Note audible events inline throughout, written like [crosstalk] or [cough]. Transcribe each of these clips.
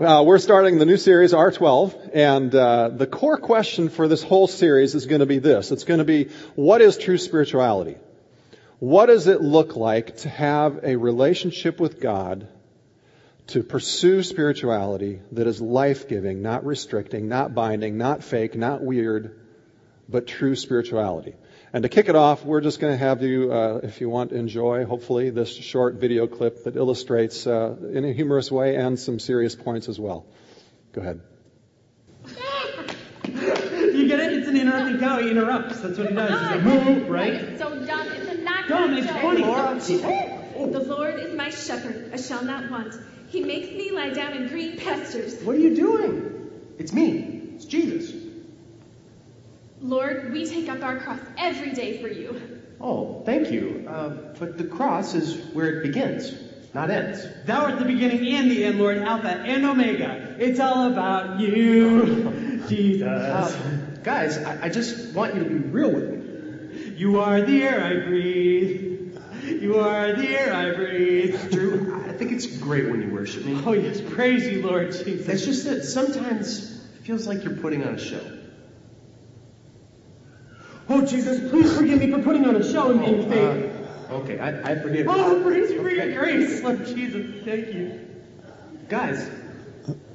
Uh, we're starting the new series, R12, and uh, the core question for this whole series is going to be this. It's going to be, what is true spirituality? What does it look like to have a relationship with God, to pursue spirituality that is life-giving, not restricting, not binding, not fake, not weird, but true spirituality? And to kick it off, we're just going to have you, uh, if you want, enjoy, hopefully, this short video clip that illustrates uh, in a humorous way and some serious points as well. Go ahead. You get it? It's an interrupting cow. He interrupts. That's what he does. He's like, moo, right? So dumb. It's a not Dumb, it's funny. The Lord is my shepherd. I shall not want. He makes me lie down in green pastures. What are you doing? It's me. It's Jesus. Lord, we take up our cross every day for you. Oh, thank you. Uh, but the cross is where it begins, not ends. Thou art the beginning and the end, Lord, Alpha and Omega. It's all about you, [laughs] Jesus. Uh, guys, I, I just want you to be real with me. You are the air I breathe. You are the air I breathe. Drew, I think it's great when you worship me. Oh, yes, praise you, Lord Jesus. It's just that sometimes it feels like you're putting on a show. Oh, Jesus, please forgive me for putting on a show and being fake. Okay, I, I forgive you. Oh, praise you for your Okay. grace, Lord Jesus. Thank you. Guys,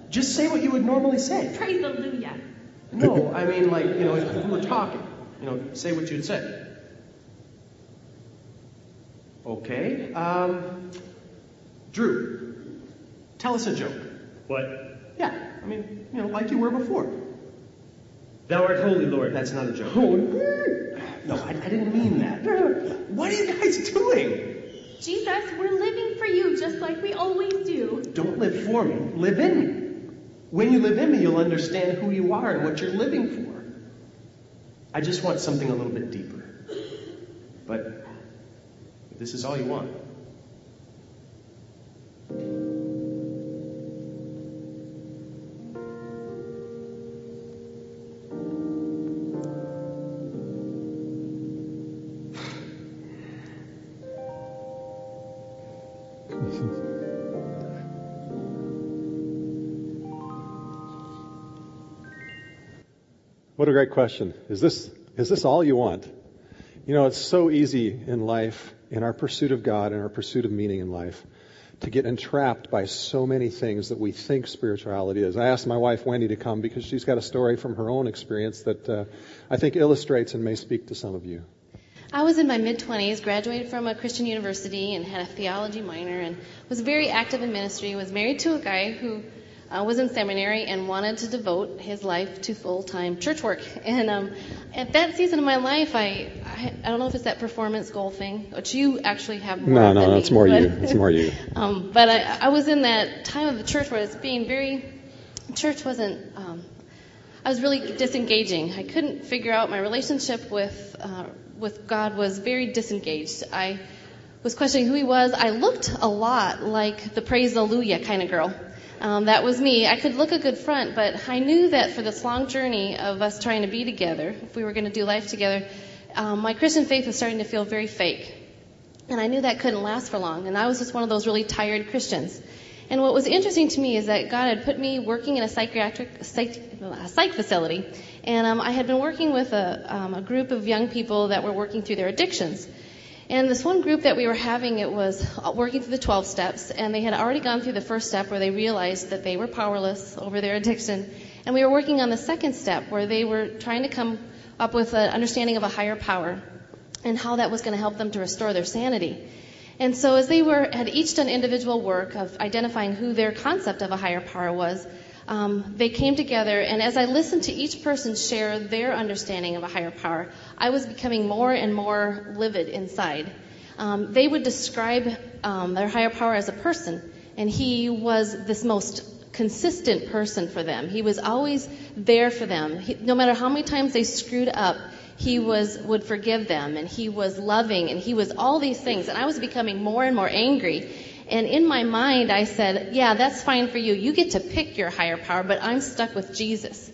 just say what you would normally say. Praise Hallelujah. No, I mean, like, you know, if we were talking, you know, say what you'd say. Okay, um, Drew, tell us a joke. What? Yeah, I mean, you know, like you were before. Thou art holy, Lord. That's not a joke. Oh, No, I, I didn't mean that. What are you guys doing? Jesus, we're living for you just like we always do. Don't live for me, live in me. When you live in me, you'll understand who you are and what you're living for. I just want something a little bit deeper. But this is all you want. What a great question. Is this, is this all you want? You know, it's so easy in life, in our pursuit of God, in our pursuit of meaning in life, to get entrapped by so many things that we think spirituality is. I asked my wife Wendy to come because she's got a story from her own experience that uh, I think illustrates and may speak to some of you. I was in my mid 20s, graduated from a Christian university, and had a theology minor, and was very active in ministry. Was married to a guy who uh, was in seminary and wanted to devote his life to full time church work. [laughs] And um, at that season of my life, I, I I don't know if it's that performance goal thing, which you actually have more. No, no, that's me, more [laughs] but- you. It's more you. [laughs] um, but I, I was in that time of the church where it's being very, church wasn't, um, I was really disengaging. I couldn't figure out my relationship with, uh, with God was very disengaged. I was questioning who He was. I looked a lot like the praise hallelujah kind of girl. Um, that was me. I could look a good front, but I knew that for this long journey of us trying to be together, if we were going to do life together, um, my Christian faith was starting to feel very fake. And I knew that couldn't last for long. And I was just one of those really tired Christians. And what was interesting to me is that God had put me working in a psychiatric psych, a psych facility, and um, I had been working with a, um, a group of young people that were working through their addictions. And this one group that we were having, it was working through the 12 steps, and they had already gone through the first step where they realized that they were powerless over their addiction. And we were working on the second step where they were trying to come up with an understanding of a higher power and how that was going to help them to restore their sanity. And so as they were, had each done individual work of identifying who their concept of a higher power was, um, they came together, and as I listened to each person share their understanding of a higher power, I was becoming more and more livid inside. Um, they would describe um, their higher power as a person, and he was this most consistent person for them. He was always there for them. He, no matter how many times they screwed up, he was would forgive them, and he was loving, and he was all these things. And I was becoming more and more angry. And in my mind, I said, "Yeah, that's fine for you. You get to pick your higher power, but I'm stuck with Jesus."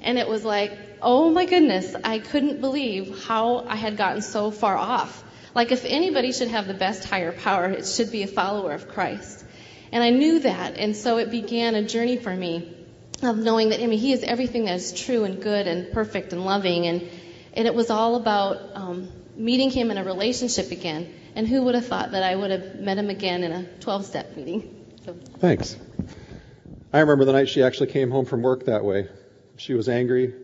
And it was like, oh my goodness, I couldn't believe how I had gotten so far off. Like if anybody should have the best higher power, it should be a follower of Christ. And I knew that. And so it began a journey for me of knowing that, I mean, He is everything that is true and good and perfect and loving. And, and it was all about um, meeting Him in a relationship again. And who would have thought that I would have met Him again in a 12 step meeting? So. Thanks. I remember the night she actually came home from work that way. She was angry.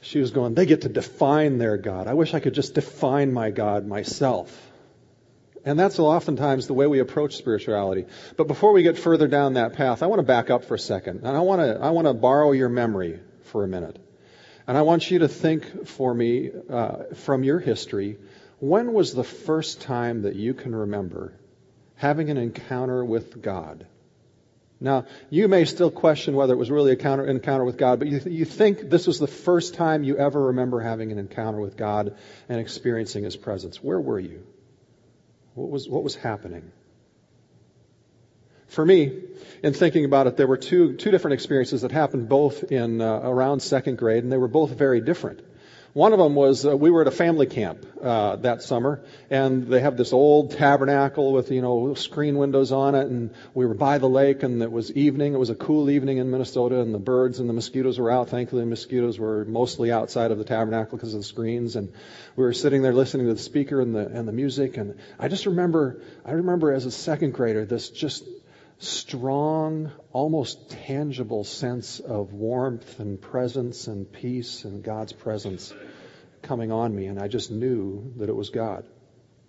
She was going, they get to define their God. I wish I could just define my God myself. And that's oftentimes the way we approach spirituality. But before we get further down that path, I want to back up for a second. And I want to, I want to borrow your memory for a minute. And I want you to think for me, uh, from your history, when was the first time that you can remember having an encounter with God? Now, you may still question whether it was really an encounter with God, but you, you think this was the first time you ever remember having an encounter with God and experiencing His presence. Where were you? What was, what was happening? For me, in thinking about it, there were two, two different experiences that happened both in uh, around second grade, and they were both very different. One of them was uh, we were at a family camp uh, that summer, and they have this old tabernacle with you know screen windows on it, and we were by the lake, and it was evening. It was a cool evening in Minnesota, and the birds and the mosquitoes were out. Thankfully, the mosquitoes were mostly outside of the tabernacle because of the screens, and we were sitting there listening to the speaker and the and the music, and I just remember I remember as a second grader this just strong, almost tangible sense of warmth and presence and peace and God's presence coming on me, and I just knew that it was God.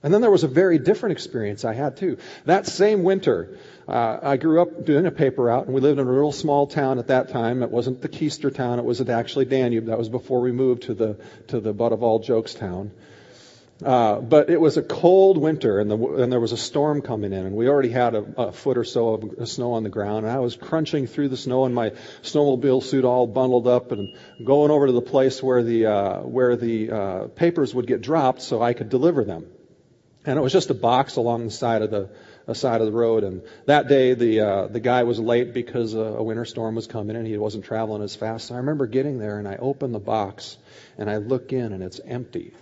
And then there was a very different experience I had too. That same winter, uh, I grew up doing a paper route, and we lived in a real small town at that time. It wasn't the Kiester town; it was actually Danube. That was before we moved to the to the butt of all jokes town. Uh, but it was a cold winter, and, the, and, there was a storm coming in, and we already had a, a, foot or so of snow on the ground. And I was crunching through the snow in my snowmobile suit, all bundled up, and going over to the place where the uh, where the uh, papers would get dropped, so I could deliver them. And it was just a box along the side of the, the side of the road. And that day, the uh, the guy was late because a, a winter storm was coming, and he wasn't traveling as fast. So I remember getting there, and I open the box, and I look in, and it's empty.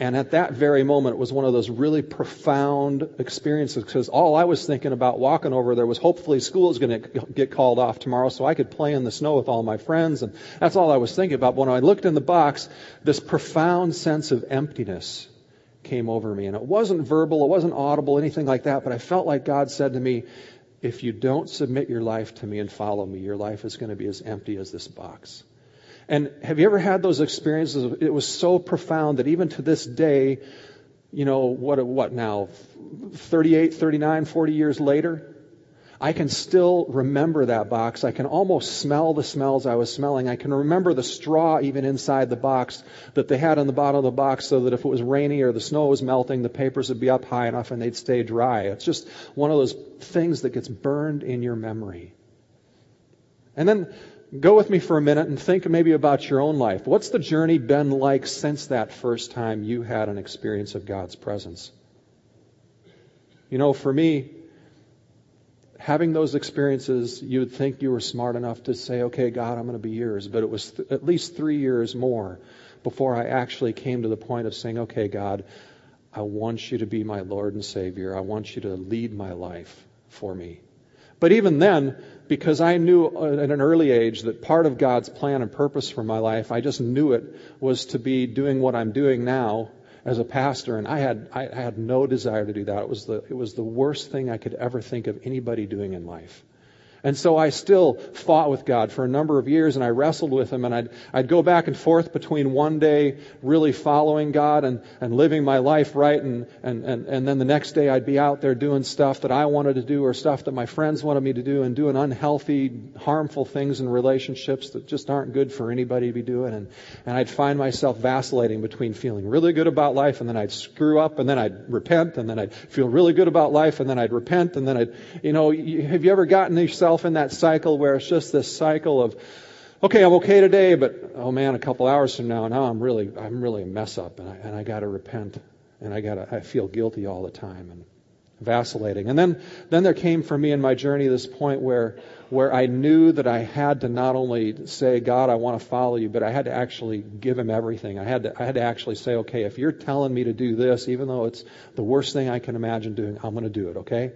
And at that very moment, it was one of those really profound experiences because all I was thinking about walking over there was hopefully school is going to get called off tomorrow so I could play in the snow with all my friends. And that's all I was thinking about. But when I looked in the box, this profound sense of emptiness came over me. And it wasn't verbal, it wasn't audible, anything like that. But I felt like God said to me, if you don't submit your life to me and follow me, your life is going to be as empty as this box. And have you ever had those experiences? It was so profound that even to this day, you know, what, what now, 38, 39, 40 years later, I can still remember that box. I can almost smell the smells I was smelling. I can remember the straw even inside the box that they had on the bottom of the box so that if it was rainy or the snow was melting, the papers would be up high enough and they'd stay dry. It's just one of those things that gets burned in your memory. And then go with me for a minute and think maybe about your own life. What's the journey been like since that first time you had an experience of God's presence? You know, for me, having those experiences, you would think you were smart enough to say, okay, God, I'm going to be yours. But it was th- at least three years more before I actually came to the point of saying, okay, God, I want you to be my Lord and Savior. I want you to lead my life for me. But even then, because I knew uh, at an early age that part of God's plan and purpose for my life, I just knew it was to be doing what I'm doing now as a pastor, and I had I had no desire to do that. It was the it was the worst thing I could ever think of anybody doing in life. And so I still fought with God for a number of years and I wrestled with Him and I'd, I'd go back and forth between one day really following God and, and living my life right and, and, and, and then the next day I'd be out there doing stuff that I wanted to do or stuff that my friends wanted me to do and doing unhealthy, harmful things in relationships that just aren't good for anybody to be doing. And, and I'd find myself vacillating between feeling really good about life and then I'd screw up and then I'd repent and then I'd feel really good about life and then I'd repent and then I'd, you know, have you ever gotten yourself yourself in that cycle where it's just this cycle of, okay, I'm okay today, but oh man, a couple hours from now, now I'm really, I'm really a mess up, and I, and I got to repent, and I got to, I feel guilty all the time, and vacillating. And then, then there came for me in my journey this point where, where I knew that I had to not only say, God, I want to follow you, but I had to actually give him everything. I had to, I had to actually say, okay, if you're telling me to do this, even though it's the worst thing I can imagine doing, I'm going to do it, okay?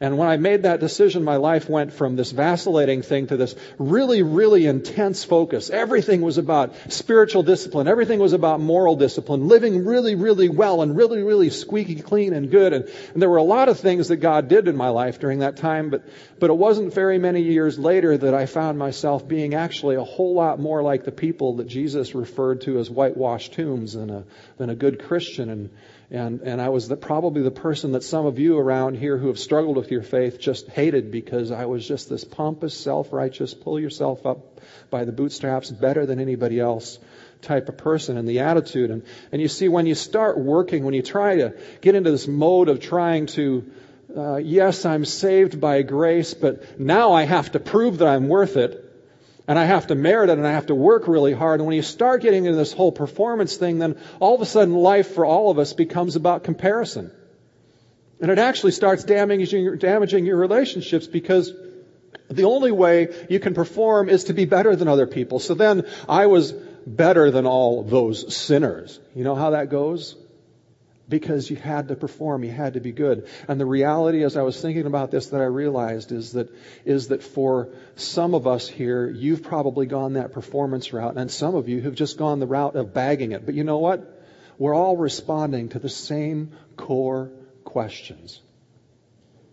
And when I made that decision, my life went from this vacillating thing to this really, really intense focus. Everything was about spiritual discipline. Everything was about moral discipline. Living really, really well and really, really squeaky clean and good. And, and there were a lot of things that God did in my life during that time, but, but it wasn't very many years later that I found myself being actually a whole lot more like the people that Jesus referred to as whitewashed tombs than a, than a good Christian. And, and, and I was the, probably the person that some of you around here who have struggled with your faith just hated because I was just this pompous, self-righteous, pull yourself up by the bootstraps better than anybody else type of person and the attitude. And, and you see, when you start working, when you try to get into this mode of trying to, uh, yes, I'm saved by grace, but now I have to prove that I'm worth it and I have to merit it and I have to work really hard. And when you start getting into this whole performance thing, then all of a sudden life for all of us becomes about comparison. And it actually starts damaging, damaging your relationships because the only way you can perform is to be better than other people. So then I was better than all those sinners. You know how that goes? Because you had to perform, you had to be good. And the reality as I was thinking about this that I realized is that is that for some of us here, you've probably gone that performance route and some of you have just gone the route of bagging it. But you know what? We're all responding to the same core questions.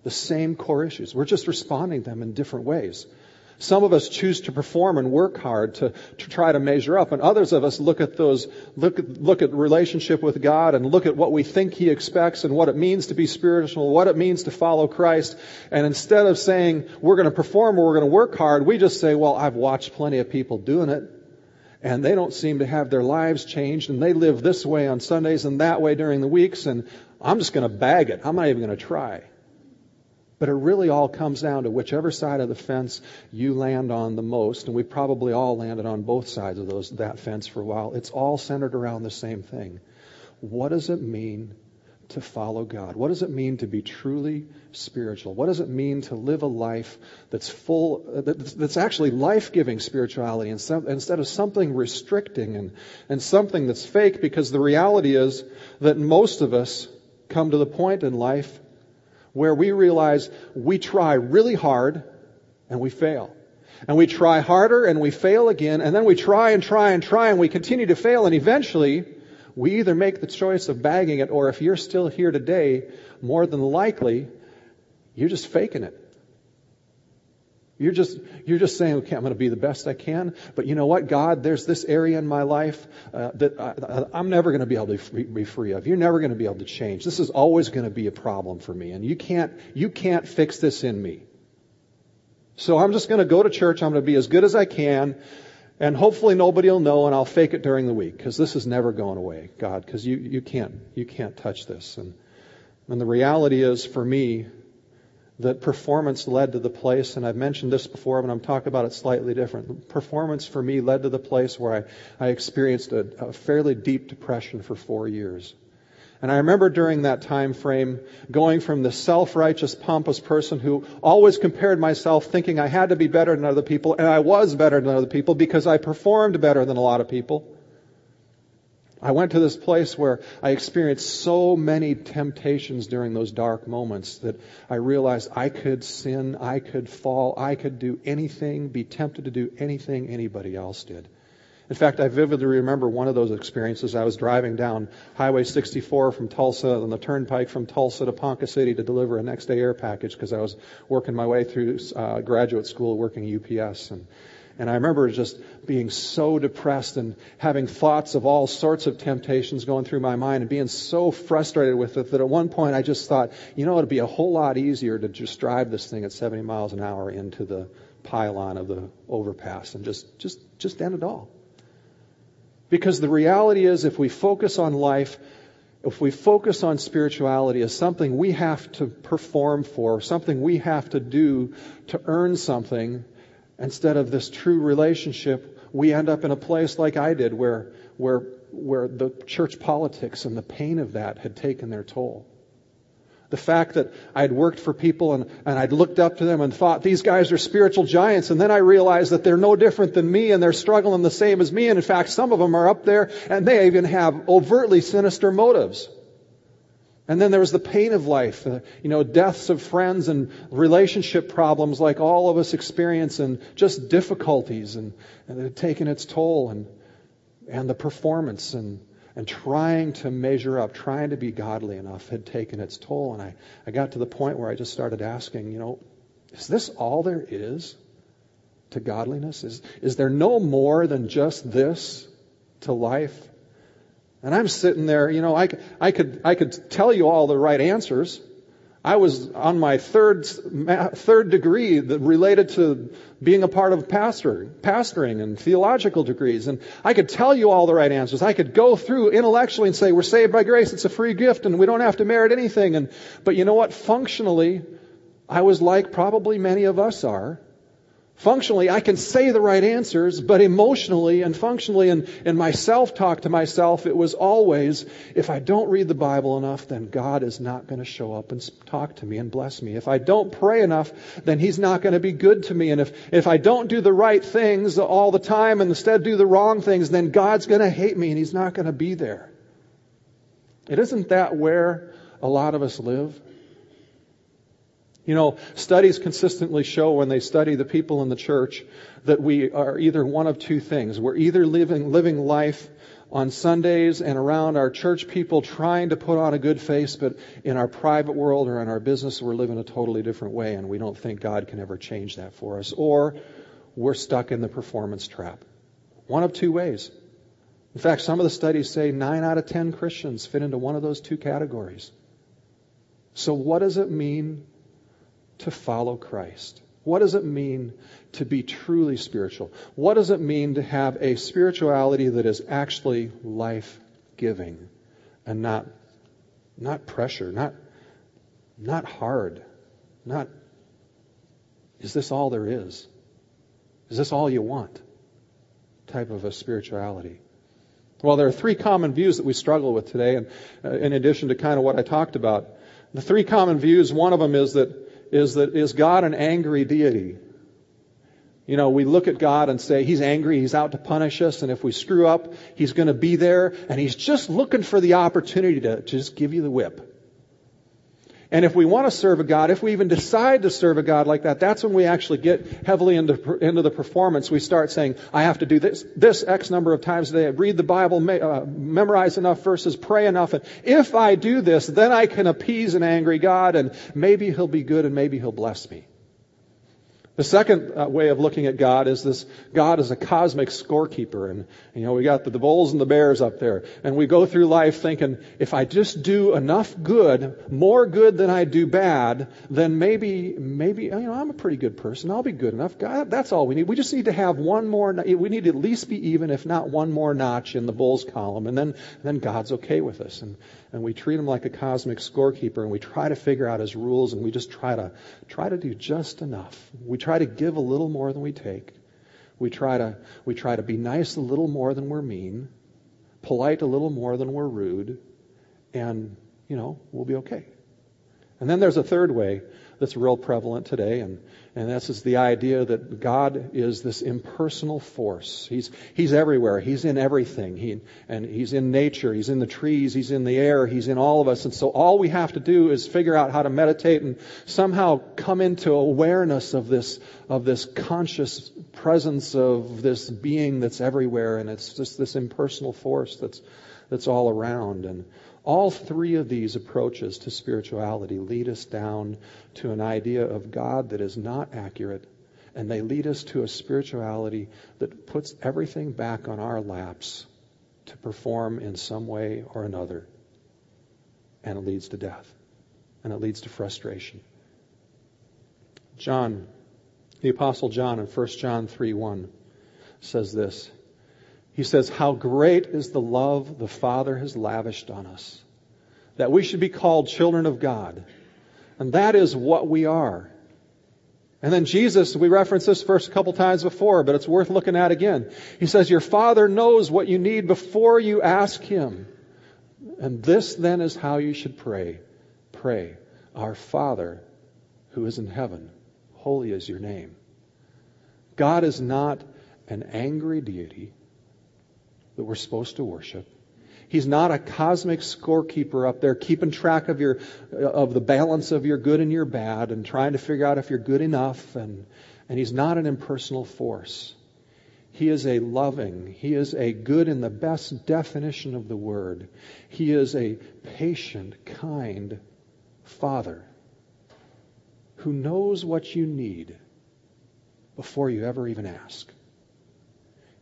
The same core issues. We're just responding to them in different ways. Some of us choose to perform and work hard to, to try to measure up, and others of us look at those, look look at relationship with God and look at what we think He expects and what it means to be spiritual, what it means to follow Christ, and instead of saying we're going to perform or we're going to work hard, we just say, well, I've watched plenty of people doing it, and they don't seem to have their lives changed, and they live this way on Sundays and that way during the weeks, and I'm just going to bag it. I'm not even going to try. But it really all comes down to whichever side of the fence you land on the most, and we probably all landed on both sides of those, that fence for a while. It's all centered around the same thing. What does it mean to follow God? What does it mean to be truly spiritual? What does it mean to live a life that's full, that's actually life-giving spirituality instead of something restricting and, and something that's fake? Because the reality is that most of us come to the point in life where we realize we try really hard and we fail. And we try harder and we fail again, and then we try and try and try and we continue to fail, and eventually we either make the choice of bagging it, or if you're still here today, more than likely, you're just faking it. You're just, you're just saying, okay, I'm going to be the best I can. But you know what, God, there's this area in my life uh, that I, am never going to be able to be free of. You're never going to be able to change. This is always going to be a problem for me, and you can't, you can't fix this in me. So I'm just going to go to church. I'm going to be as good as I can, and hopefully nobody will know, and I'll fake it during the week because this is never going away, God, because you, you can't, you can't touch this. And, and the reality is, for me, that performance led to the place, and I've mentioned this before, but I'm talking about it slightly different. Performance for me led to the place where I, I experienced a, a fairly deep depression for four years. And I remember during that time frame going from the self-righteous, pompous person who always compared myself thinking I had to be better than other people, and I was better than other people because I performed better than a lot of people, I went to this place where I experienced so many temptations during those dark moments that I realized I could sin, I could fall, I could do anything, be tempted to do anything anybody else did. In fact, I vividly remember one of those experiences. I was driving down Highway 64 from Tulsa on the turnpike from Tulsa to Ponca City to deliver a next day air package because I was working my way through uh, graduate school working UPS. And and I remember just being so depressed and having thoughts of all sorts of temptations going through my mind and being so frustrated with it that at one point I just thought, you know, it'd be a whole lot easier to just drive this thing at 70 miles an hour into the pylon of the overpass and just, just, just end it all. Because the reality is if we focus on life, if we focus on spirituality as something we have to perform for, something we have to do to earn something, instead of this true relationship, we end up in a place like I did where, where, where the church politics and the pain of that had taken their toll. The fact that I had worked for people and, and I'd looked up to them and thought, these guys are spiritual giants. And then I realized that they're no different than me and they're struggling the same as me. And in fact, some of them are up there and they even have overtly sinister motives. And then there was the pain of life, uh, you know, deaths of friends and relationship problems like all of us experience and just difficulties and, and it had taken its toll and, and the performance and, and trying to measure up, trying to be godly enough had taken its toll. And I, I got to the point where I just started asking, you know, is this all there is to godliness? Is, is there no more than just this to life? And I'm sitting there, you know, I, I could, I could tell you all the right answers. I was on my third, third degree related to being a part of pastor, pastoring and theological degrees. And I could tell you all the right answers. I could go through intellectually and say, we're saved by grace. It's a free gift and we don't have to merit anything. And, but you know what? Functionally, I was like probably many of us are. Functionally, I can say the right answers, but emotionally and functionally and in my self-talk to myself, it was always, if I don't read the Bible enough, then God is not going to show up and talk to me and bless me. If I don't pray enough, then He's not going to be good to me. And if, if I don't do the right things all the time and instead do the wrong things, then God's going to hate me and He's not going to be there. It isn't that where a lot of us live? You know, studies consistently show when they study the people in the church that we are either one of two things. We're either living, living life on Sundays and around our church people trying to put on a good face, but in our private world or in our business, we're living a totally different way and we don't think God can ever change that for us. Or we're stuck in the performance trap. One of two ways. In fact, some of the studies say nine out of ten Christians fit into one of those two categories. So what does it mean to follow Christ? What does it mean to be truly spiritual? What does it mean to have a spirituality that is actually life giving and not, not pressure, not, not hard, not, is this all there is? Is this all you want? Type of a spirituality. Well, there are three common views that we struggle with today, and uh, in addition to kind of what I talked about. The three common views, one of them is that is that is God an angry deity? You know, we look at God and say, He's angry, He's out to punish us, and if we screw up, He's going to be there, and He's just looking for the opportunity to, to just give you the whip. And if we want to serve a God, if we even decide to serve a God like that, that's when we actually get heavily into, into the performance. We start saying, I have to do this, this X number of times a day, read the Bible, uh, memorize enough verses, pray enough. And if I do this, then I can appease an angry God and maybe He'll be good and maybe He'll bless me. The second uh, way of looking at God is this God is a cosmic scorekeeper. And, you know, we got the, the bulls and the bears up there. And we go through life thinking, if I just do enough good, more good than I do bad, then maybe, maybe, you know, I'm a pretty good person. I'll be good enough. God, that's all we need. We just need to have one more, we need to at least be even, if not one more notch in the bulls column. And then, then God's okay with us. And, and we treat him like a cosmic scorekeeper and we try to figure out his rules and we just try to try to do just enough. We try to give a little more than we take. We try to we try to be nice a little more than we're mean, polite a little more than we're rude, and you know, we'll be okay. And then there's a third way that's real prevalent today, and, and this is the idea that God is this impersonal force. He's, he's everywhere. He's in everything. He, and He's in nature. He's in the trees. He's in the air. He's in all of us. And so all we have to do is figure out how to meditate and somehow come into awareness of this, of this conscious presence of this being that's everywhere. And it's just this impersonal force that's, that's all around. And all three of these approaches to spirituality lead us down to an idea of God that is not accurate, and they lead us to a spirituality that puts everything back on our laps to perform in some way or another. And it leads to death, and it leads to frustration. John, the Apostle John in 1 John 3 1 says this. He says, How great is the love the Father has lavished on us, that we should be called children of God. And that is what we are. And then Jesus, we referenced this verse a couple times before, but it's worth looking at again. He says, Your Father knows what you need before you ask Him. And this then is how you should pray. Pray, Our Father who is in heaven, holy is your name. God is not an angry deity that we're supposed to worship. He's not a cosmic scorekeeper up there keeping track of your of the balance of your good and your bad and trying to figure out if you're good enough and and he's not an impersonal force. He is a loving, he is a good in the best definition of the word. He is a patient, kind father who knows what you need before you ever even ask.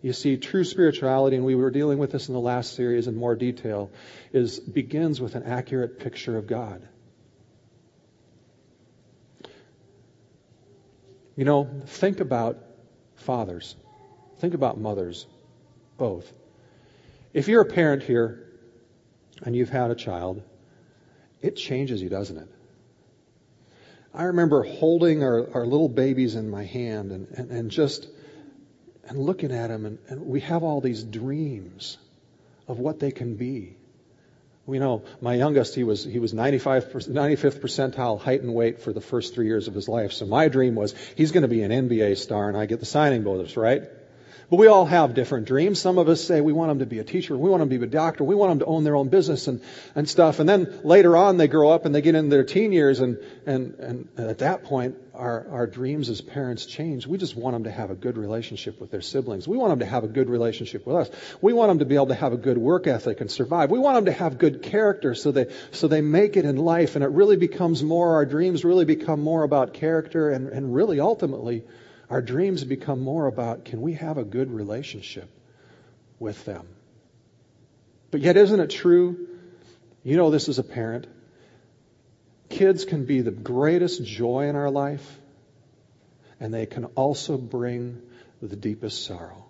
You see, true spirituality, and we were dealing with this in the last series in more detail, is begins with an accurate picture of God. You know, think about fathers. Think about mothers, both. If you're a parent here and you've had a child, it changes you, doesn't it? I remember holding our, our little babies in my hand and, and, and just and looking at them, and, and we have all these dreams of what they can be. We know my youngest, he was, he was 95, 95th percentile height and weight for the first three years of his life. So my dream was he's going to be an NBA star and I get the signing bonus, right? But we all have different dreams. Some of us say we want them to be a teacher, we want them to be a doctor, we want them to own their own business and, and stuff. And then later on they grow up and they get into their teen years and, and, and at that point our, our dreams as parents change. We just want them to have a good relationship with their siblings. We want them to have a good relationship with us. We want them to be able to have a good work ethic and survive. We want them to have good character so they, so they make it in life and it really becomes more, our dreams really become more about character and, and really ultimately our dreams become more about can we have a good relationship with them? But yet, isn't it true? You know this as a parent. Kids can be the greatest joy in our life, and they can also bring the deepest sorrow.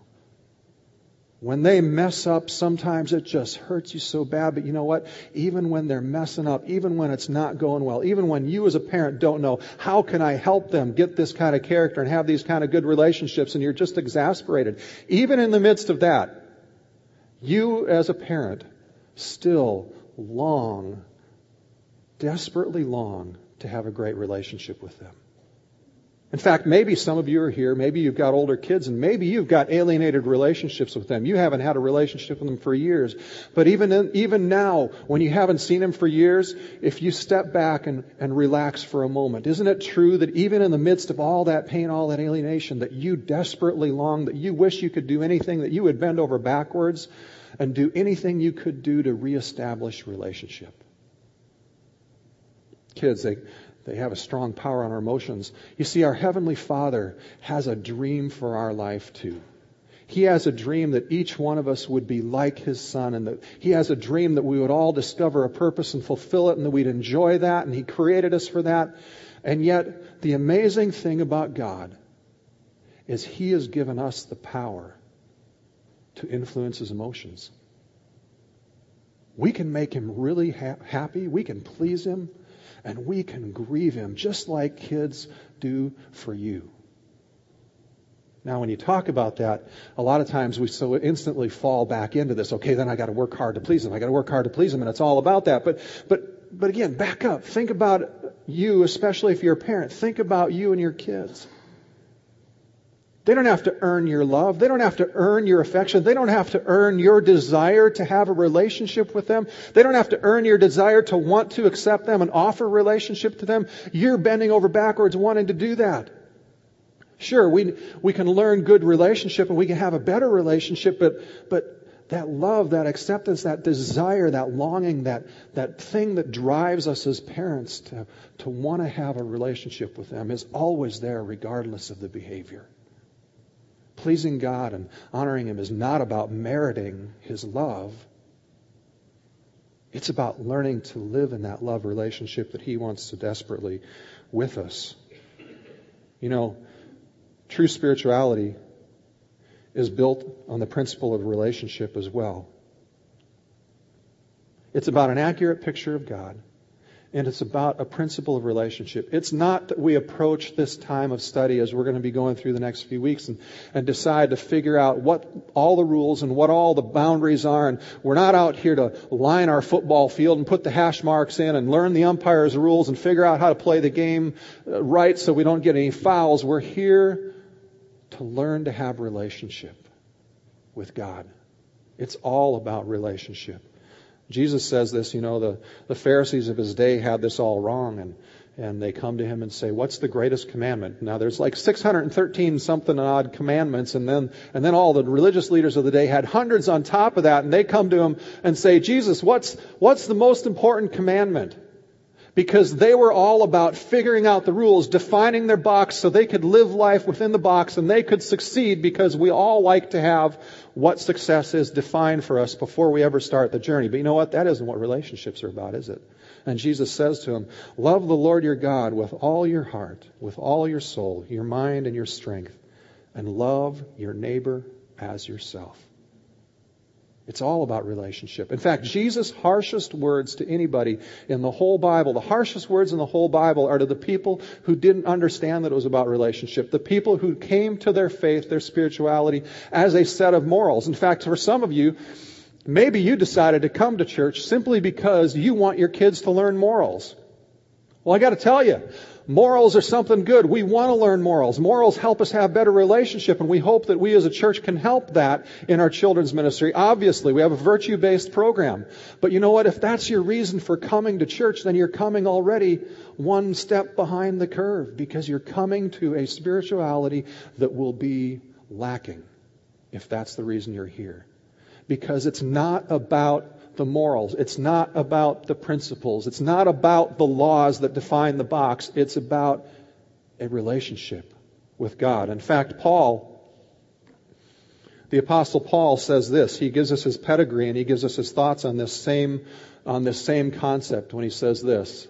When they mess up, sometimes it just hurts you so bad. But you know what? Even when they're messing up, even when it's not going well, even when you as a parent don't know, how can I help them get this kind of character and have these kind of good relationships and you're just exasperated. Even in the midst of that, you as a parent still long, desperately long to have a great relationship with them. In fact, maybe some of you are here, maybe you've got older kids, and maybe you've got alienated relationships with them. You haven't had a relationship with them for years. But even, in, even now, when you haven't seen them for years, if you step back and, and relax for a moment, isn't it true that even in the midst of all that pain, all that alienation, that you desperately long, that you wish you could do anything, that you would bend over backwards and do anything you could do to reestablish relationship? Kids, they, they have a strong power on our emotions. You see, our Heavenly Father has a dream for our life too. He has a dream that each one of us would be like His Son, and that He has a dream that we would all discover a purpose and fulfill it, and that we'd enjoy that, and He created us for that. And yet, the amazing thing about God is He has given us the power to influence His emotions. We can make Him really ha- happy, we can please Him and we can grieve him just like kids do for you. Now, when you talk about that, a lot of times we so instantly fall back into this. Okay, then I got to work hard to please him. I got to work hard to please him, and it's all about that. But, but, but again, back up. Think about you, especially if you're a parent. Think about you and your kids. They don't have to earn your love. They don't have to earn your affection. They don't have to earn your desire to have a relationship with them. They don't have to earn your desire to want to accept them and offer relationship to them. You're bending over backwards wanting to do that. Sure, we, we can learn good relationship and we can have a better relationship, but, but that love, that acceptance, that desire, that longing, that, that thing that drives us as parents to, to want to have a relationship with them is always there regardless of the behavior. Pleasing God and honoring Him is not about meriting His love. It's about learning to live in that love relationship that He wants so desperately with us. You know, true spirituality is built on the principle of relationship as well. It's about an accurate picture of God and it's about a principle of relationship. It's not that we approach this time of study as we're going to be going through the next few weeks and, and decide to figure out what all the rules and what all the boundaries are. And we're not out here to line our football field and put the hash marks in and learn the umpire's rules and figure out how to play the game uh, right so we don't get any fouls. We're here to learn to have relationship with God. It's all about relationship. Jesus says this, you know, the, the Pharisees of his day had this all wrong and, and they come to him and say, what's the greatest commandment? Now there's like 613 something odd commandments and then, and then all the religious leaders of the day had hundreds on top of that and they come to him and say, Jesus, what's, what's the most important commandment? Because they were all about figuring out the rules, defining their box so they could live life within the box and they could succeed because we all like to have what success is defined for us before we ever start the journey. But you know what? That isn't what relationships are about, is it? And Jesus says to him, Love the Lord your God with all your heart, with all your soul, your mind, and your strength, and love your neighbor as yourself. It's all about relationship. In fact, Jesus' harshest words to anybody in the whole Bible, the harshest words in the whole Bible are to the people who didn't understand that it was about relationship. The people who came to their faith, their spirituality, as a set of morals. In fact, for some of you, maybe you decided to come to church simply because you want your kids to learn morals. Well, I gotta tell you, Morals are something good. We want to learn morals. Morals help us have better relationship, and we hope that we as a church can help that in our children's ministry. Obviously, we have a virtue-based program. But you know what? If that's your reason for coming to church, then you're coming already one step behind the curve because you're coming to a spirituality that will be lacking if that's the reason you're here. Because it's not about the morals. It's not about the principles. It's not about the laws that define the box. It's about a relationship with God. In fact, Paul, the apostle Paul says this. He gives us his pedigree and he gives us his thoughts on this same, on this same concept when he says this.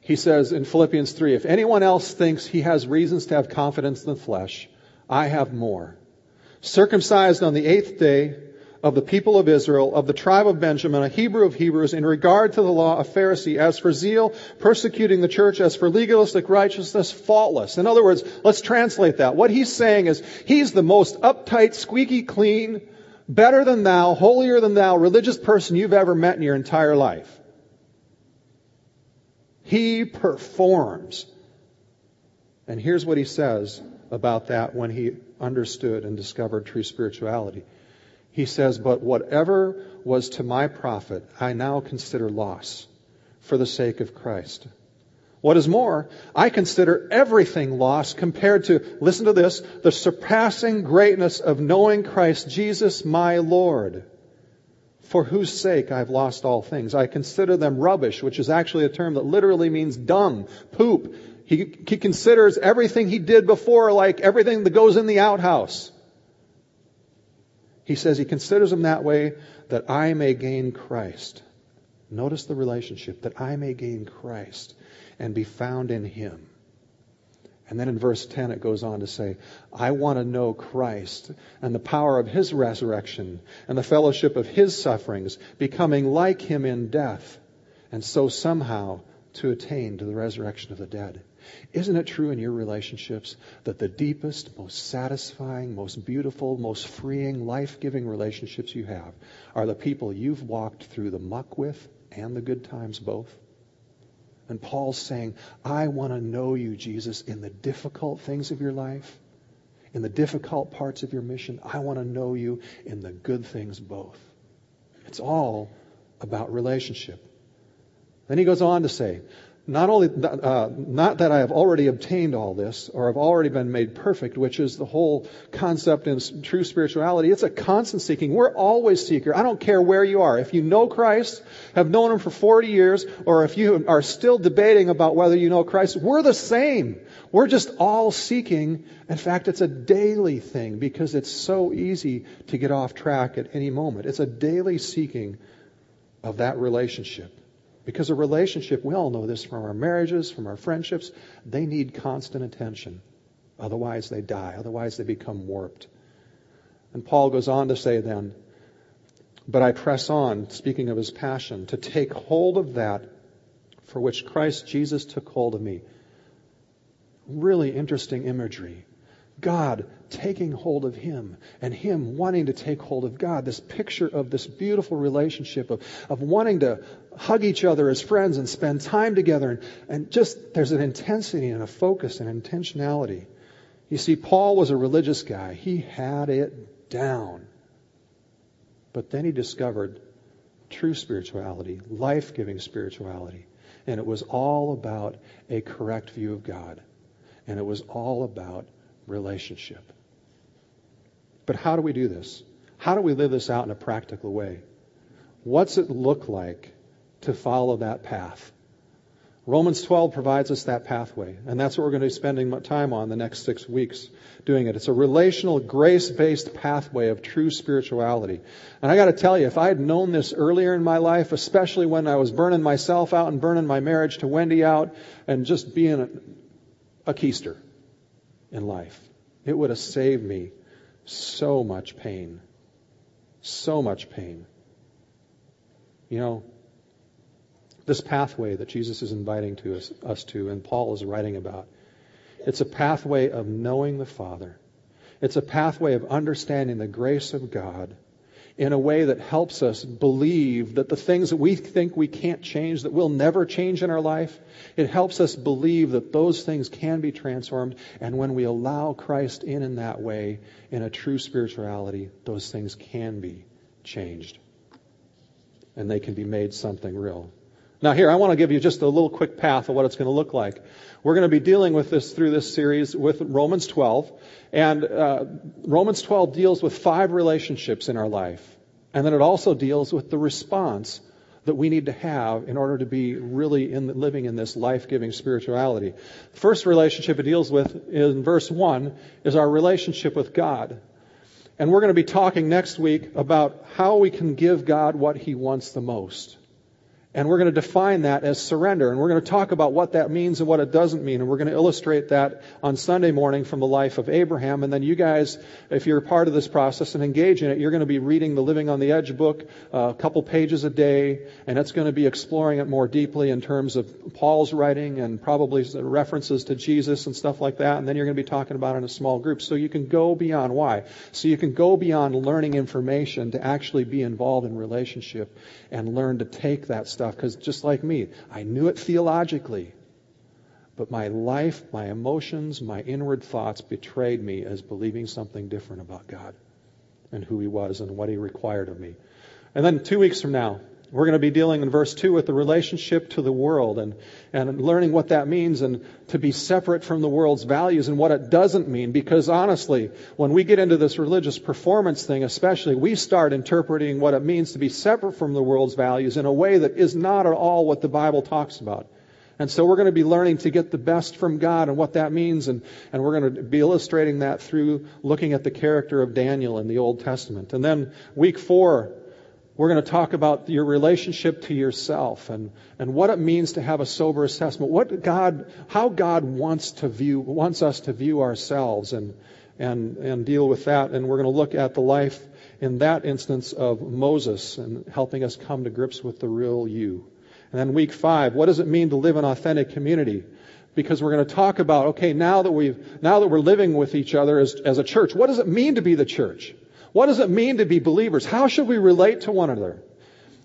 He says in Philippians 3, if anyone else thinks he has reasons to have confidence in the flesh, I have more. Circumcised on the eighth day, of the people of Israel, of the tribe of Benjamin, a Hebrew of Hebrews, in regard to the law, a Pharisee, as for zeal, persecuting the church, as for legalistic righteousness, faultless. In other words, let's translate that. What he's saying is, he's the most uptight, squeaky clean, better than thou, holier than thou, religious person you've ever met in your entire life. He performs. And here's what he says about that when he understood and discovered true spirituality. He says, But whatever was to my profit, I now consider loss for the sake of Christ. What is more, I consider everything loss compared to, listen to this, the surpassing greatness of knowing Christ Jesus my Lord, for whose sake I've lost all things. I consider them rubbish, which is actually a term that literally means dung, poop. He, he considers everything he did before like everything that goes in the outhouse. He says he considers them that way that I may gain Christ. Notice the relationship, that I may gain Christ and be found in him. And then in verse 10 it goes on to say, I want to know Christ and the power of his resurrection and the fellowship of his sufferings, becoming like him in death, and so somehow to attain to the resurrection of the dead. Isn't it true in your relationships that the deepest, most satisfying, most beautiful, most freeing, life giving relationships you have are the people you've walked through the muck with and the good times both? And Paul's saying, I want to know you, Jesus, in the difficult things of your life, in the difficult parts of your mission. I want to know you in the good things both. It's all about relationship. Then he goes on to say, not only uh, not that I have already obtained all this or have already been made perfect, which is the whole concept in true spirituality. It's a constant seeking. We're always seeker. I don't care where you are. If you know Christ, have known Him for 40 years, or if you are still debating about whether you know Christ, we're the same. We're just all seeking. In fact, it's a daily thing because it's so easy to get off track at any moment. It's a daily seeking of that relationship. Because a relationship, we all know this from our marriages, from our friendships, they need constant attention. Otherwise, they die. Otherwise, they become warped. And Paul goes on to say then, but I press on, speaking of his passion, to take hold of that for which Christ Jesus took hold of me. Really interesting imagery. God taking hold of him and him wanting to take hold of God. This picture of this beautiful relationship of, of wanting to hug each other as friends and spend time together. And, and just there's an intensity and a focus and intentionality. You see, Paul was a religious guy. He had it down. But then he discovered true spirituality, life giving spirituality. And it was all about a correct view of God. And it was all about relationship. But how do we do this? How do we live this out in a practical way? What's it look like to follow that path? Romans 12 provides us that pathway, and that's what we're going to be spending time on the next six weeks doing it. It's a relational, grace based pathway of true spirituality. And I got to tell you, if I had known this earlier in my life, especially when I was burning myself out and burning my marriage to Wendy out and just being a, a keister in life, it would have saved me so much pain. So much pain. You know, this pathway that Jesus is inviting to us, us to and Paul is writing about. It's a pathway of knowing the Father. It's a pathway of understanding the grace of God in a way that helps us believe that the things that we think we can't change, that we'll never change in our life, it helps us believe that those things can be transformed. And when we allow Christ in in that way, in a true spirituality, those things can be changed. And they can be made something real. Now, here, I want to give you just a little quick path of what it's going to look like. We're going to be dealing with this through this series with Romans 12. And uh, Romans 12 deals with five relationships in our life. And then it also deals with the response that we need to have in order to be really in, living in this life-giving spirituality. The first relationship it deals with in verse 1 is our relationship with God. And we're going to be talking next week about how we can give God what he wants the most. And we're going to define that as surrender. And we're going to talk about what that means and what it doesn't mean. And we're going to illustrate that on Sunday morning from the life of Abraham. And then you guys, if you're part of this process and engage in it, you're going to be reading the Living on the Edge book uh, a couple pages a day. And it's going to be exploring it more deeply in terms of Paul's writing and probably references to Jesus and stuff like that. And then you're going to be talking about it in a small group. So you can go beyond. Why? So you can go beyond learning information to actually be involved in relationship and learn to take that stuff stuff because just like me, I knew it theologically. But my life, my emotions, my inward thoughts betrayed me as believing something different about God and who He was and what He required of me. And then two weeks from now, we're going to be dealing in verse 2 with the relationship to the world and, and learning what that means and to be separate from the world's values and what it doesn't mean. Because honestly, when we get into this religious performance thing, especially, we start interpreting what it means to be separate from the world's values in a way that is not at all what the Bible talks about. And so we're going to be learning to get the best from God and what that means. And, and we're going to be illustrating that through looking at the character of Daniel in the Old Testament. And then week four, we're going to talk about your relationship to yourself and, and what it means to have a sober assessment. What God, how God wants to view, wants us to view ourselves and, and, and deal with that. And we're going to look at the life in that instance of Moses and helping us come to grips with the real you. And then week five, what does it mean to live in authentic community? Because we're going to talk about, okay, now that we've, now that we're living with each other as, as a church, what does it mean to be the church? What does it mean to be believers? How should we relate to one another?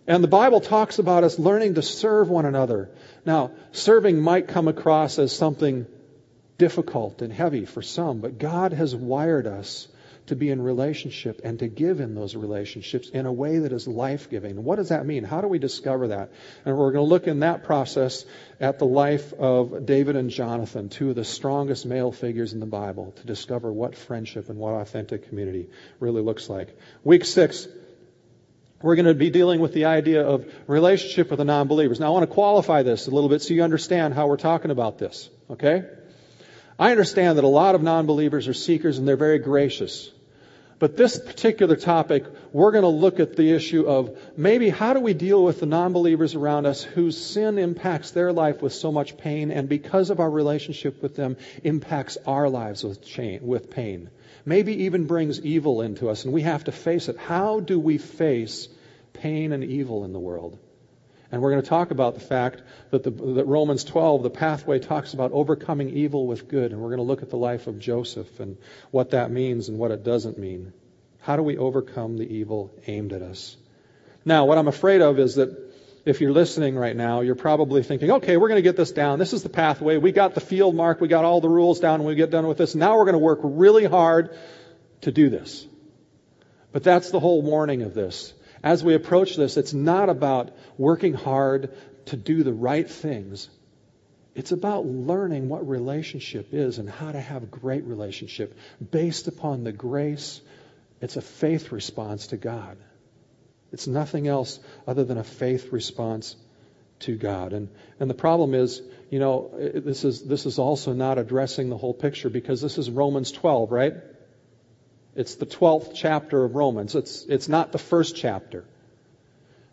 And the Bible talks about us learning to serve one another. Now, serving might come across as something difficult and heavy for some, but God has wired us to be in relationship and to give in those relationships in a way that is life giving. What does that mean? How do we discover that? And we're going to look in that process at the life of David and Jonathan, two of the strongest male figures in the Bible, to discover what friendship and what authentic community really looks like. Week six, we're going to be dealing with the idea of relationship with the non-believers. Now I want to qualify this a little bit so you understand how we're talking about this. Okay? I understand that a lot of non-believers are seekers and they're very gracious. But this particular topic, we're going to look at the issue of maybe how do we deal with the non-believers around us whose sin impacts their life with so much pain and because of our relationship with them impacts our lives with, chain, with pain. Maybe even brings evil into us and we have to face it. How do we face pain and evil in the world? And we're going to talk about the fact that, the, that Romans 12, the pathway, talks about overcoming evil with good. And we're going to look at the life of Joseph and what that means and what it doesn't mean. How do we overcome the evil aimed at us? Now, what I'm afraid of is that if you're listening right now, you're probably thinking, okay, we're going to get this down. This is the pathway. We got the field mark. We got all the rules down. We get done with this, now we're going to work really hard to do this. But that's the whole warning of this as we approach this, it's not about working hard to do the right things. It's about learning what relationship is and how to have great relationship based upon the grace. It's a faith response to God. It's nothing else other than a faith response to God. And, and the problem is, you know, this is, this is also not addressing the whole picture because this is Romans 12, right? It's the 12th chapter of Romans. It's, it's not the first chapter.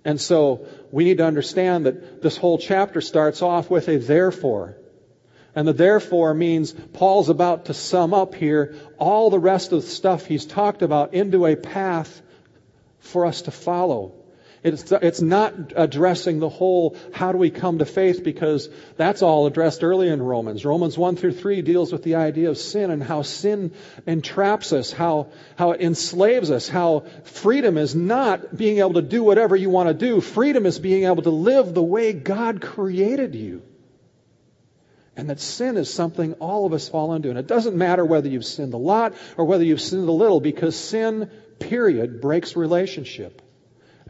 And so we need to understand that this whole chapter starts off with a therefore. And the therefore means Paul's about to sum up here all the rest of the stuff he's talked about into a path for us to follow. It's, it's not addressing the whole how do we come to faith because that's all addressed early in Romans. Romans 1 through 3 deals with the idea of sin and how sin entraps us, how, how it enslaves us, how freedom is not being able to do whatever you want to do. Freedom is being able to live the way God created you. And that sin is something all of us fall into. And it doesn't matter whether you've sinned a lot or whether you've sinned a little because sin, period, breaks relationship.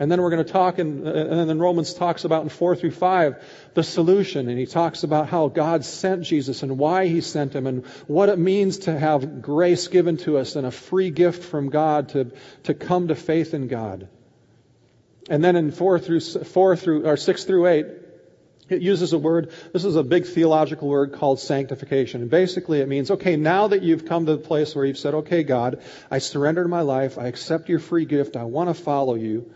And then we're going to talk, in, uh, and then Romans talks about in 4 through 5 the solution. And he talks about how God sent Jesus and why he sent him and what it means to have grace given to us and a free gift from God to, to come to faith in God. And then in 4 through, 4 through, or 6 through 8, it uses a word, this is a big theological word called sanctification. And basically it means, okay, now that you've come to the place where you've said, okay, God, I surrender my life, I accept your free gift, I want to follow you.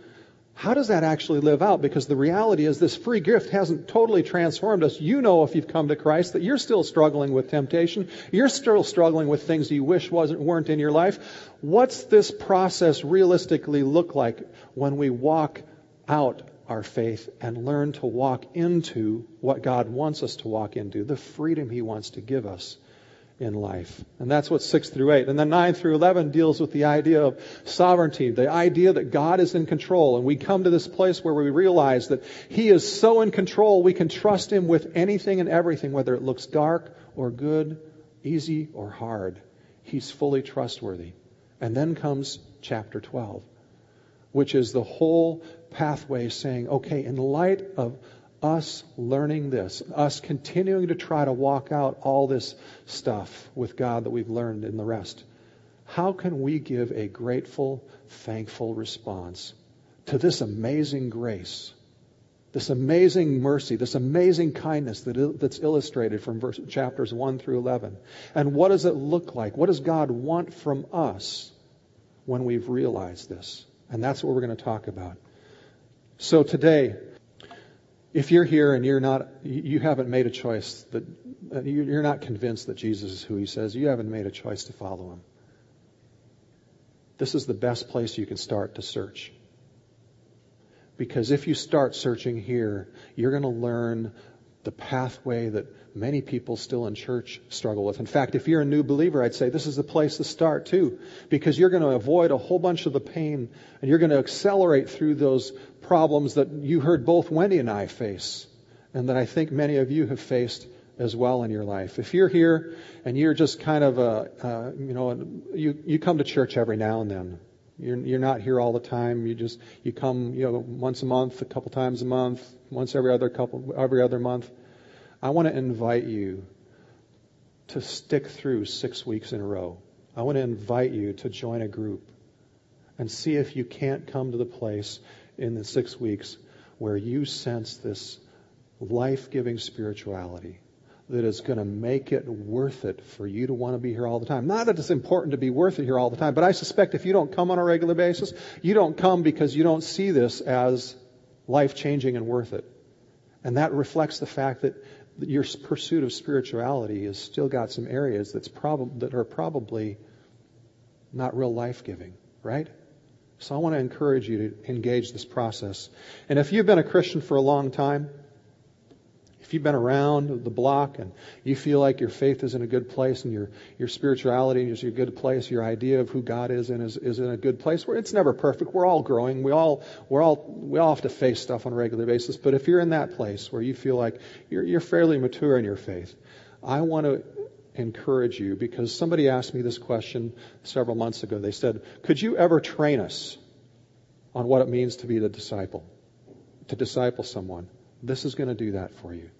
How does that actually live out? Because the reality is this free gift hasn't totally transformed us. You know if you've come to Christ that you're still struggling with temptation. You're still struggling with things you wish wasn't weren't in your life. What's this process realistically look like when we walk out our faith and learn to walk into what God wants us to walk into, the freedom He wants to give us? In life. And that's what 6 through 8. And then 9 through 11 deals with the idea of sovereignty, the idea that God is in control. And we come to this place where we realize that He is so in control, we can trust Him with anything and everything, whether it looks dark or good, easy or hard. He's fully trustworthy. And then comes chapter 12, which is the whole pathway saying, okay, in light of us learning this, us continuing to try to walk out all this stuff with God that we've learned in the rest, how can we give a grateful, thankful response to this amazing grace, this amazing mercy, this amazing kindness that, that's illustrated from verse, chapters 1 through 11? And what does it look like? What does God want from us when we've realized this? And that's what we're going to talk about. So today, if you're here and you're not, you haven't made a choice that you're not convinced that Jesus is who he says, you haven't made a choice to follow him. This is the best place you can start to search. Because if you start searching here, you're going to learn the pathway that many people still in church struggle with. In fact, if you're a new believer, I'd say this is the place to start too, because you're going to avoid a whole bunch of the pain and you're going to accelerate through those problems that you heard both Wendy and I face and that I think many of you have faced as well in your life. If you're here and you're just kind of a, you know, you, you come to church every now and then. You're, you're not here all the time. You just, you come, you know, once a month, a couple times a month, once every other couple, every other month. I want to invite you to stick through six weeks in a row. I want to invite you to join a group and see if you can't come to the place in the six weeks where you sense this life giving spirituality that is going to make it worth it for you to want to be here all the time. Not that it's important to be worth it here all the time, but I suspect if you don't come on a regular basis, you don't come because you don't see this as life changing and worth it. And that reflects the fact that your pursuit of spirituality has still got some areas that's prob- that are probably not real life giving, right? So I want to encourage you to engage this process. And if you've been a Christian for a long time, you've been around the block and you feel like your faith is in a good place and your, your spirituality is in a good place, your idea of who God is in is, is in a good place, where it's never perfect. We're all growing. We all, we're all, we all have to face stuff on a regular basis. But if you're in that place where you feel like you're, you're fairly mature in your faith, I want to encourage you because somebody asked me this question several months ago. They said, could you ever train us? on what it means to be the disciple, to disciple someone. This is going to do that for you.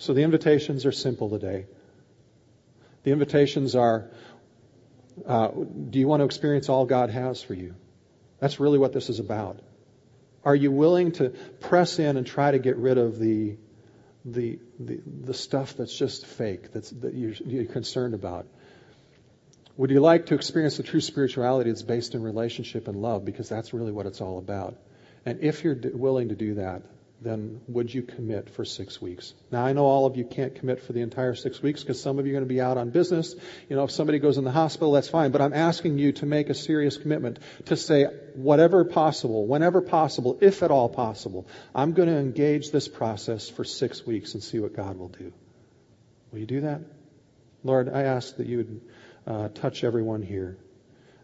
So the invitations are simple today. The invitations are uh, do you want to experience all God has for you? That's really what this is about. Are you willing to press in and try to get rid of the the the, the stuff that's just fake that's that you're, you're concerned about? Would you like to experience the true spirituality that's based in relationship and love? Because that's really what it's all about. And if you're willing to do that, then would you commit for six weeks? Now, I know all of you can't commit for the entire six weeks because some of you are going to be out on business. You know, if somebody goes in the hospital, that's fine. But I'm asking you to make a serious commitment to say, whatever possible, whenever possible, if at all possible, I'm going to engage this process for six weeks and see what God will do. Will you do that? Lord, I ask that you would uh, touch everyone here.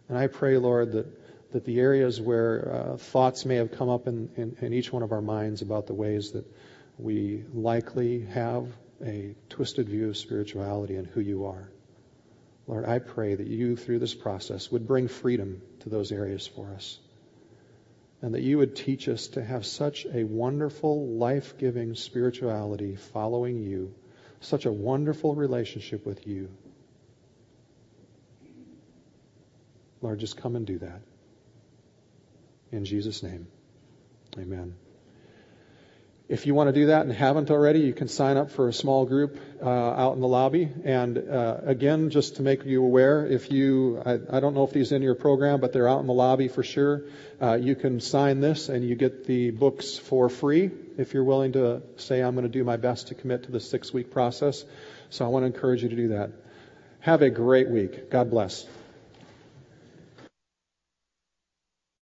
And I pray, Lord, that that the areas where uh, thoughts may have come up in, in, in each one of our minds about the ways that we likely have a twisted view of spirituality and who you are. Lord, I pray that you, through this process, would bring freedom to those areas for us. And that you would teach us to have such a wonderful, life giving spirituality following you, such a wonderful relationship with you. Lord, just come and do that. In Jesus' name, amen. If you want to do that and haven't already, you can sign up for a small group uh, out in the lobby. And uh, again, just to make you aware, if you, I, I, don't know if these are in your program, but they're out in the lobby for sure. Uh, you can sign this and you get the books for free if you're willing to say, I'm going to do my best to commit to the six week process. So I want to encourage you to do that. Have a great week. God bless.